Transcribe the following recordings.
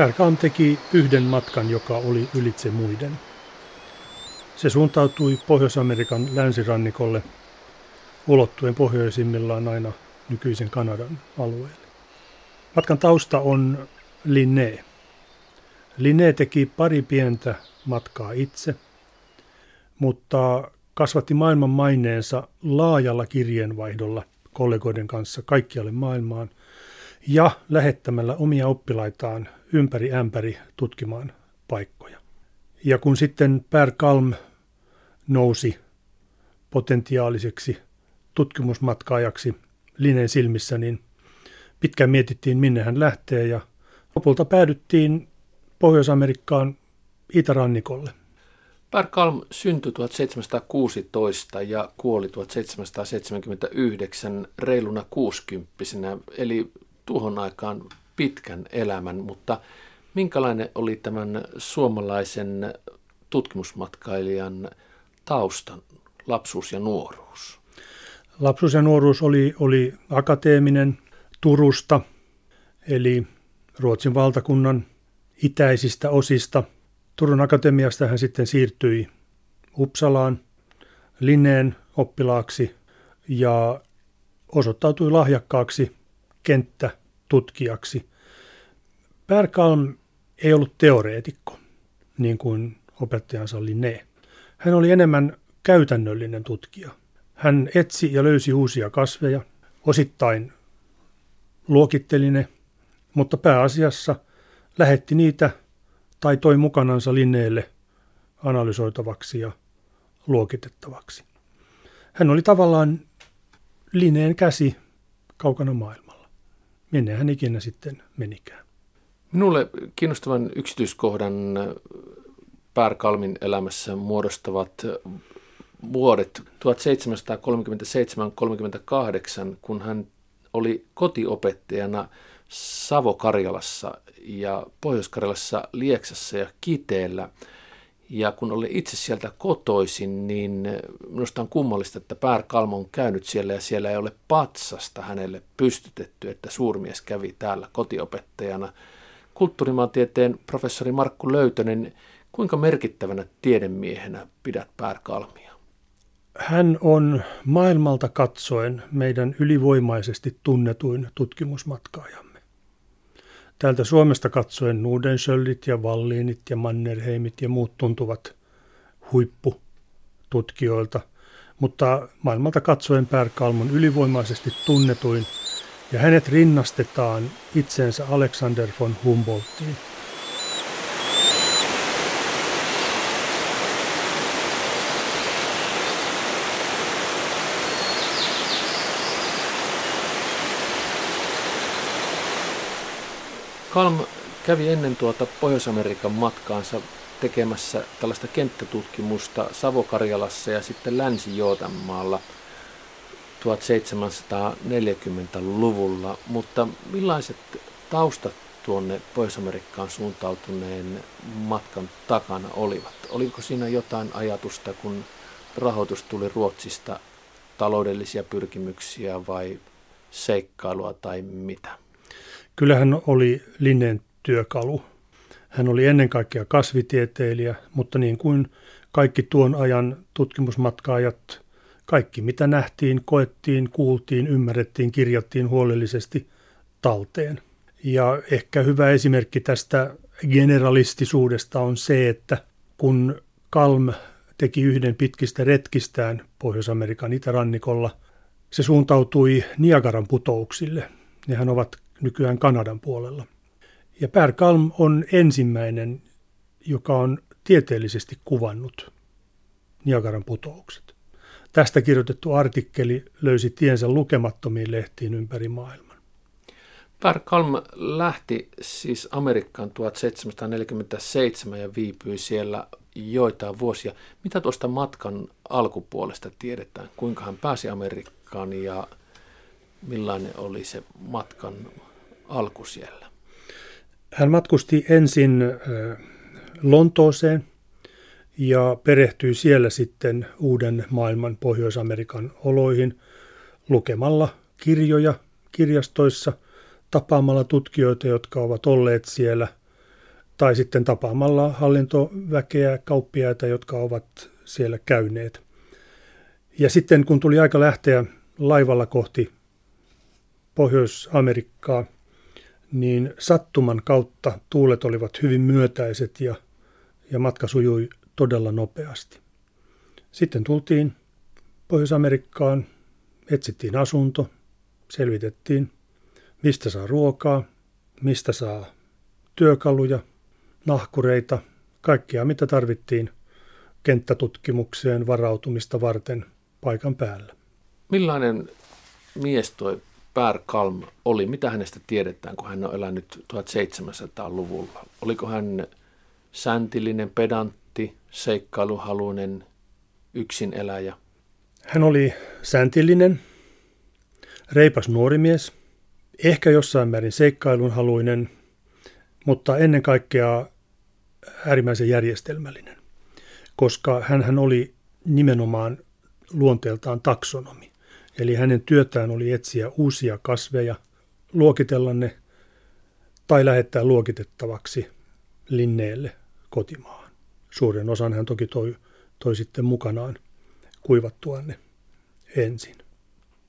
Pärkam teki yhden matkan, joka oli ylitse muiden. Se suuntautui Pohjois-Amerikan länsirannikolle, ulottuen pohjoisimmillaan aina nykyisen Kanadan alueelle. Matkan tausta on Linné. Linné teki pari pientä matkaa itse, mutta kasvatti maailman maineensa laajalla kirjeenvaihdolla kollegoiden kanssa kaikkialle maailmaan ja lähettämällä omia oppilaitaan ympäri ämpäri tutkimaan paikkoja. Ja kun sitten Per Kalm nousi potentiaaliseksi tutkimusmatkaajaksi Linen silmissä, niin pitkään mietittiin, minne hän lähtee ja lopulta päädyttiin Pohjois-Amerikkaan itärannikolle. Per Kalm syntyi 1716 ja kuoli 1779 reiluna kuusikymppisenä, eli tuohon aikaan pitkän elämän, mutta minkälainen oli tämän suomalaisen tutkimusmatkailijan taustan lapsuus ja nuoruus? Lapsuus ja nuoruus oli, oli akateeminen Turusta, eli Ruotsin valtakunnan itäisistä osista. Turun akatemiasta hän sitten siirtyi Uppsalaan Linneen oppilaaksi ja osoittautui lahjakkaaksi kenttätutkijaksi. Kalm ei ollut teoreetikko, niin kuin opettajansa Linné. Hän oli enemmän käytännöllinen tutkija. Hän etsi ja löysi uusia kasveja, osittain luokitteli ne, mutta pääasiassa lähetti niitä tai toi mukanansa Linneelle analysoitavaksi ja luokitettavaksi. Hän oli tavallaan Linneen käsi kaukana maailmalla. Minne hän ikinä sitten menikään. Minulle kiinnostavan yksityiskohdan Kalmin elämässä muodostavat vuodet 1737-38, kun hän oli kotiopettajana Savo-Karjalassa ja Pohjois-Karjalassa Lieksassa ja Kiteellä. Ja kun oli itse sieltä kotoisin, niin minusta on kummallista, että Pär Kalmo on käynyt siellä ja siellä ei ole patsasta hänelle pystytetty, että suurmies kävi täällä kotiopettajana. Kulttuurimaantieteen professori Markku Löytönen, kuinka merkittävänä tiedemiehenä pidät Pär Kalmia? Hän on maailmalta katsoen meidän ylivoimaisesti tunnetuin tutkimusmatkaajamme. Täältä Suomesta katsoen Nudensöllit ja Valliinit ja Mannerheimit ja muut tuntuvat huippututkijoilta, mutta maailmalta katsoen Per Kalmon ylivoimaisesti tunnetuin ja hänet rinnastetaan itsensä Alexander von Humboldtiin – Kalm kävi ennen tuota Pohjois-Amerikan matkaansa tekemässä tällaista kenttätutkimusta Savo-Karjalassa ja sitten Länsi-Jootanmaalla 1740-luvulla, mutta millaiset taustat tuonne Pohjois-Amerikkaan suuntautuneen matkan takana olivat? Oliko siinä jotain ajatusta, kun rahoitus tuli Ruotsista, taloudellisia pyrkimyksiä vai seikkailua tai mitä? Kyllä hän oli Linneen työkalu. Hän oli ennen kaikkea kasvitieteilijä, mutta niin kuin kaikki tuon ajan tutkimusmatkaajat, kaikki mitä nähtiin, koettiin, kuultiin, ymmärrettiin, kirjattiin huolellisesti talteen. Ja ehkä hyvä esimerkki tästä generalistisuudesta on se, että kun Kalm teki yhden pitkistä retkistään Pohjois-Amerikan itärannikolla, se suuntautui Niagaran putouksille. Nehän ovat nykyään Kanadan puolella. Ja Per Kalm on ensimmäinen, joka on tieteellisesti kuvannut Niagaran putoukset. Tästä kirjoitettu artikkeli löysi tiensä lukemattomiin lehtiin ympäri maailman. Per Kalm lähti siis Amerikkaan 1747 ja viipyi siellä joitain vuosia. Mitä tuosta matkan alkupuolesta tiedetään? Kuinka hän pääsi Amerikkaan ja millainen oli se matkan alku siellä? Hän matkusti ensin Lontooseen ja perehtyi siellä sitten uuden maailman Pohjois-Amerikan oloihin lukemalla kirjoja kirjastoissa, tapaamalla tutkijoita, jotka ovat olleet siellä, tai sitten tapaamalla hallintoväkeä, kauppiaita, jotka ovat siellä käyneet. Ja sitten kun tuli aika lähteä laivalla kohti Pohjois-Amerikkaa, niin sattuman kautta tuulet olivat hyvin myötäiset ja, ja matka sujui todella nopeasti. Sitten tultiin Pohjois-Amerikkaan, etsittiin asunto, selvitettiin, mistä saa ruokaa, mistä saa työkaluja, nahkureita, kaikkia mitä tarvittiin kenttätutkimukseen varautumista varten paikan päällä. Millainen mies toi Per Kalm oli? Mitä hänestä tiedetään, kun hän on elänyt 1700-luvulla? Oliko hän säntillinen, pedantti, seikkailuhaluinen, yksin eläjä? Hän oli säntillinen, reipas nuori mies, ehkä jossain määrin seikkailunhaluinen, mutta ennen kaikkea äärimmäisen järjestelmällinen, koska hän oli nimenomaan luonteeltaan taksonomi. Eli hänen työtään oli etsiä uusia kasveja, luokitella ne tai lähettää luokitettavaksi linneelle kotimaahan. Suuren osan hän toki toi, toi sitten mukanaan kuivattua ne ensin.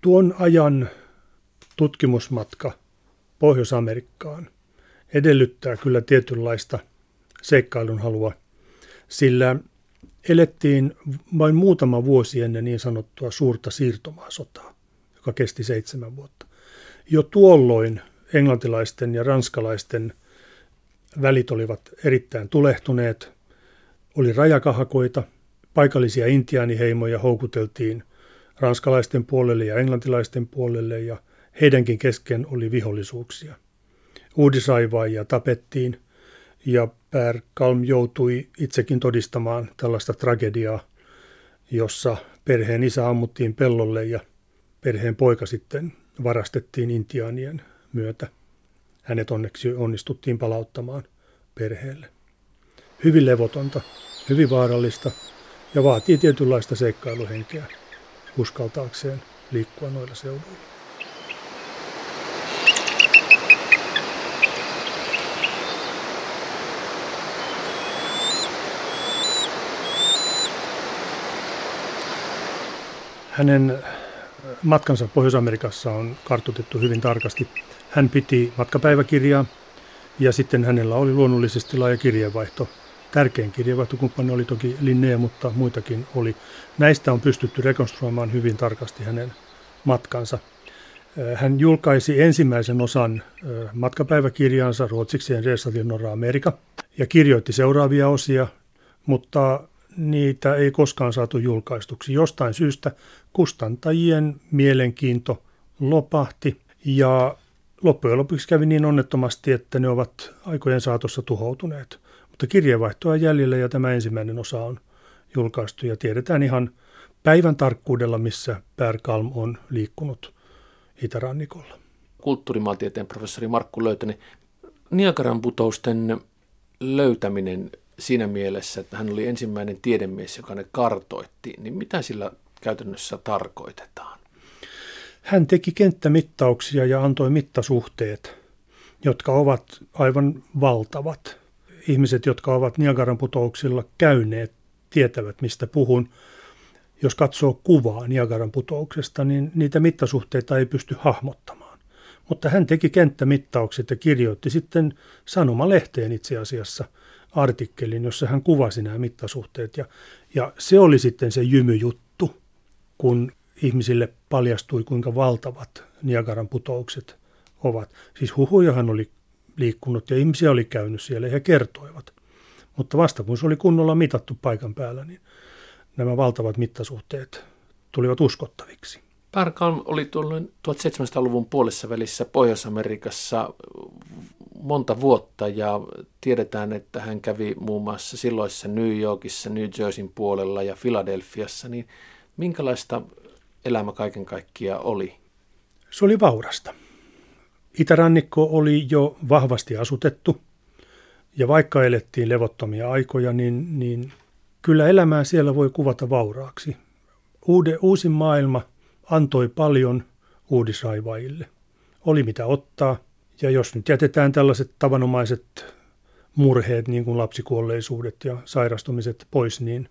Tuon ajan tutkimusmatka Pohjois-Amerikkaan edellyttää kyllä tietynlaista seikkailun halua, sillä elettiin vain muutama vuosi ennen niin sanottua suurta siirtomaasotaa, joka kesti seitsemän vuotta. Jo tuolloin englantilaisten ja ranskalaisten välit olivat erittäin tulehtuneet, oli rajakahakoita, paikallisia intiaaniheimoja houkuteltiin ranskalaisten puolelle ja englantilaisten puolelle ja heidänkin kesken oli vihollisuuksia. Uudisaivaajia tapettiin ja Per Kalm joutui itsekin todistamaan tällaista tragediaa, jossa perheen isä ammuttiin pellolle ja perheen poika sitten varastettiin intiaanien myötä. Hänet onneksi onnistuttiin palauttamaan perheelle. Hyvin levotonta, hyvin vaarallista ja vaatii tietynlaista seikkailuhenkeä uskaltaakseen liikkua noilla seuduilla. Hänen matkansa Pohjois-Amerikassa on kartoitettu hyvin tarkasti. Hän piti matkapäiväkirjaa ja sitten hänellä oli luonnollisesti laaja kirjeenvaihto. Tärkein kirjeenvaihtokumppani oli toki Linnea, mutta muitakin oli. Näistä on pystytty rekonstruoimaan hyvin tarkasti hänen matkansa. Hän julkaisi ensimmäisen osan matkapäiväkirjaansa ruotsiksi till Norra Amerika ja kirjoitti seuraavia osia, mutta niitä ei koskaan saatu julkaistuksi. Jostain syystä kustantajien mielenkiinto lopahti ja loppujen lopuksi kävi niin onnettomasti, että ne ovat aikojen saatossa tuhoutuneet. Mutta kirjeenvaihtoa jäljellä ja tämä ensimmäinen osa on julkaistu ja tiedetään ihan päivän tarkkuudella, missä Per Kalm on liikkunut itärannikolla. Kulttuurimaantieteen professori Markku Löytänen, Niagaran putousten löytäminen siinä mielessä, että hän oli ensimmäinen tiedemies, joka ne kartoitti, niin mitä sillä käytännössä tarkoitetaan? Hän teki kenttämittauksia ja antoi mittasuhteet, jotka ovat aivan valtavat. Ihmiset, jotka ovat Niagaran putouksilla käyneet, tietävät, mistä puhun. Jos katsoo kuvaa Niagaran putouksesta, niin niitä mittasuhteita ei pysty hahmottamaan. Mutta hän teki kenttämittaukset ja kirjoitti sitten sanomalehteen itse asiassa – artikkelin, jossa hän kuvasi nämä mittasuhteet. Ja, ja se oli sitten se jymyjuttu, kun ihmisille paljastui, kuinka valtavat Niagaran putoukset ovat. Siis huhujahan oli liikkunut ja ihmisiä oli käynyt siellä ja he kertoivat. Mutta vasta kun se oli kunnolla mitattu paikan päällä, niin nämä valtavat mittasuhteet tulivat uskottaviksi. Pärkalm oli tuolloin 1700-luvun puolessa välissä Pohjois-Amerikassa monta vuotta ja tiedetään, että hän kävi muun muassa silloisessa New Yorkissa, New Jerseyn puolella ja Filadelfiassa, niin minkälaista elämä kaiken kaikkiaan oli? Se oli vaurasta. Itärannikko oli jo vahvasti asutettu ja vaikka elettiin levottomia aikoja, niin, niin kyllä elämää siellä voi kuvata vauraaksi. Uude, uusi maailma antoi paljon uudisraivaajille. Oli mitä ottaa – ja jos nyt jätetään tällaiset tavanomaiset murheet, niin kuin lapsikuolleisuudet ja sairastumiset pois, niin,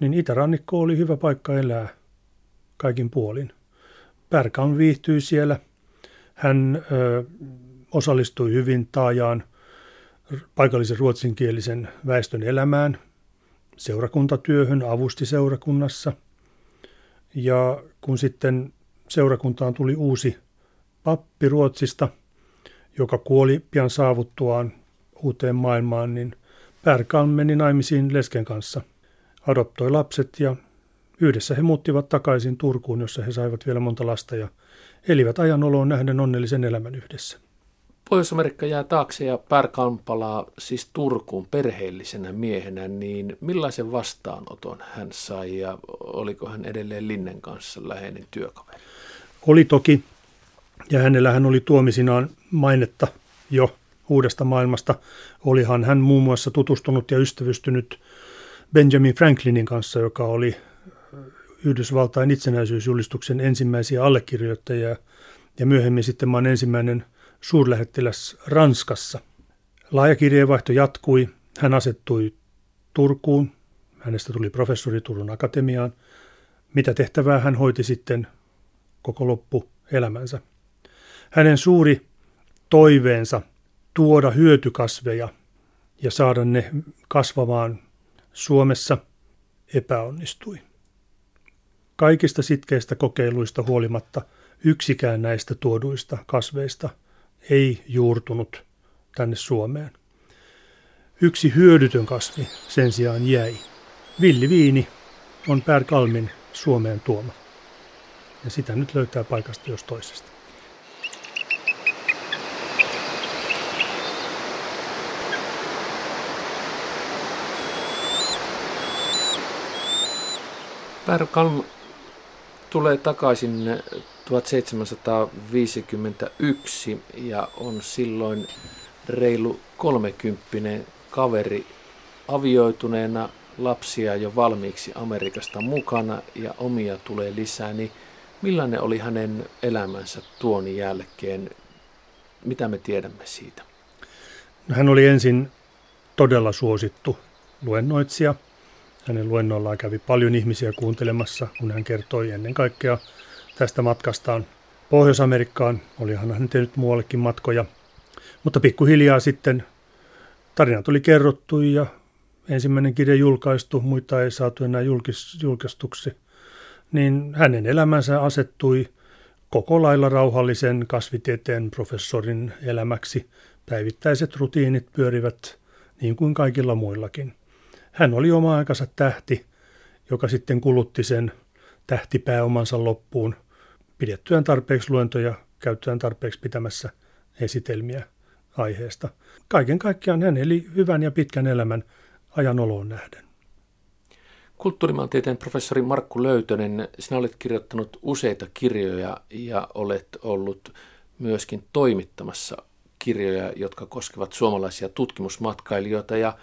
niin itärannikko oli hyvä paikka elää kaikin puolin. Pärkan viihtyi siellä. Hän ö, osallistui hyvin taajaan paikallisen ruotsinkielisen väestön elämään, seurakuntatyöhön, avusti seurakunnassa. Ja kun sitten seurakuntaan tuli uusi pappi Ruotsista, joka kuoli pian saavuttuaan uuteen maailmaan, niin Pärkan meni naimisiin lesken kanssa, adoptoi lapset ja yhdessä he muuttivat takaisin Turkuun, jossa he saivat vielä monta lasta ja elivät ajan oloon nähden onnellisen elämän yhdessä. Pohjois-Amerikka jää taakse ja Pärkan palaa siis Turkuun perheellisenä miehenä, niin millaisen vastaanoton hän sai ja oliko hän edelleen Linnen kanssa läheinen työkaveri? Oli toki, ja hänellä hän oli tuomisinaan mainetta jo uudesta maailmasta. Olihan hän muun muassa tutustunut ja ystävystynyt Benjamin Franklinin kanssa, joka oli Yhdysvaltain itsenäisyysjulistuksen ensimmäisiä allekirjoittajia ja myöhemmin sitten maan ensimmäinen suurlähettiläs Ranskassa. Laaja kirjeenvaihto jatkui. Hän asettui Turkuun. Hänestä tuli professori Turun akatemiaan. Mitä tehtävää hän hoiti sitten koko loppu elämänsä. Hänen suuri toiveensa tuoda hyötykasveja ja saada ne kasvamaan Suomessa epäonnistui. Kaikista sitkeistä kokeiluista huolimatta yksikään näistä tuoduista kasveista ei juurtunut tänne Suomeen. Yksi hyödytön kasvi sen sijaan jäi. Villiviini on Per Kalmin Suomeen tuoma. Ja sitä nyt löytää paikasta jos toisesta. Per Kalm tulee takaisin 1751 ja on silloin reilu kolmekymppinen kaveri avioituneena lapsia jo valmiiksi Amerikasta mukana ja omia tulee lisää, niin millainen oli hänen elämänsä tuon jälkeen? Mitä me tiedämme siitä? No, hän oli ensin todella suosittu luennoitsija – hänen luennoillaan kävi paljon ihmisiä kuuntelemassa, kun hän kertoi ennen kaikkea tästä matkastaan Pohjois-Amerikkaan. Olihan hän tehnyt muuallekin matkoja. Mutta pikkuhiljaa sitten tarinat oli kerrottu ja ensimmäinen kirja julkaistu, muita ei saatu enää julkis, julkistuksi. Niin hänen elämänsä asettui koko lailla rauhallisen kasvitieteen professorin elämäksi. Päivittäiset rutiinit pyörivät niin kuin kaikilla muillakin. Hän oli oma aikansa tähti, joka sitten kulutti sen tähtipääomansa loppuun pidettyään tarpeeksi luentoja, käyttäen tarpeeksi pitämässä esitelmiä aiheesta. Kaiken kaikkiaan hän eli hyvän ja pitkän elämän ajan oloon nähden. Kulttuurimaantieteen professori Markku Löytönen, sinä olet kirjoittanut useita kirjoja ja olet ollut myöskin toimittamassa kirjoja, jotka koskevat suomalaisia tutkimusmatkailijoita ja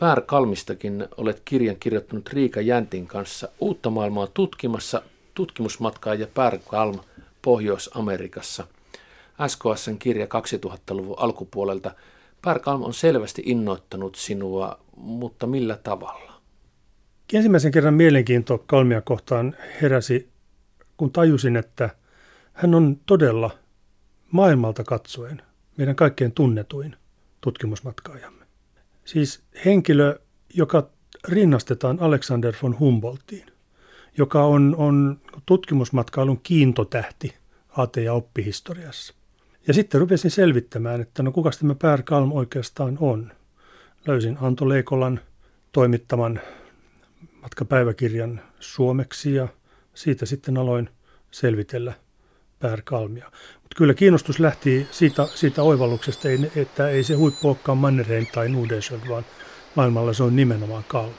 Pär Kalmistakin olet kirjan kirjoittanut Riika Jäntin kanssa uutta maailmaa tutkimassa tutkimusmatkaa ja Pär Kalm Pohjois-Amerikassa. SKSn kirja 2000-luvun alkupuolelta. Pär Kalm on selvästi innoittanut sinua, mutta millä tavalla? Ensimmäisen kerran mielenkiinto Kalmia kohtaan heräsi, kun tajusin, että hän on todella maailmalta katsoen meidän kaikkein tunnetuin tutkimusmatkaajamme. Siis henkilö, joka rinnastetaan Alexander von Humboldtiin, joka on, on tutkimusmatkailun kiintotähti AT- ja oppihistoriassa. Ja sitten rupesin selvittämään, että no kuka tämä Per Kalm oikeastaan on. Löysin Anto Leikolan toimittaman matkapäiväkirjan suomeksi ja siitä sitten aloin selvitellä Per Kalmia. Kyllä kiinnostus lähti siitä, siitä oivalluksesta, että ei se huippu olekaan Mannerheim tai Nudesjön, vaan maailmalla se on nimenomaan Kalm.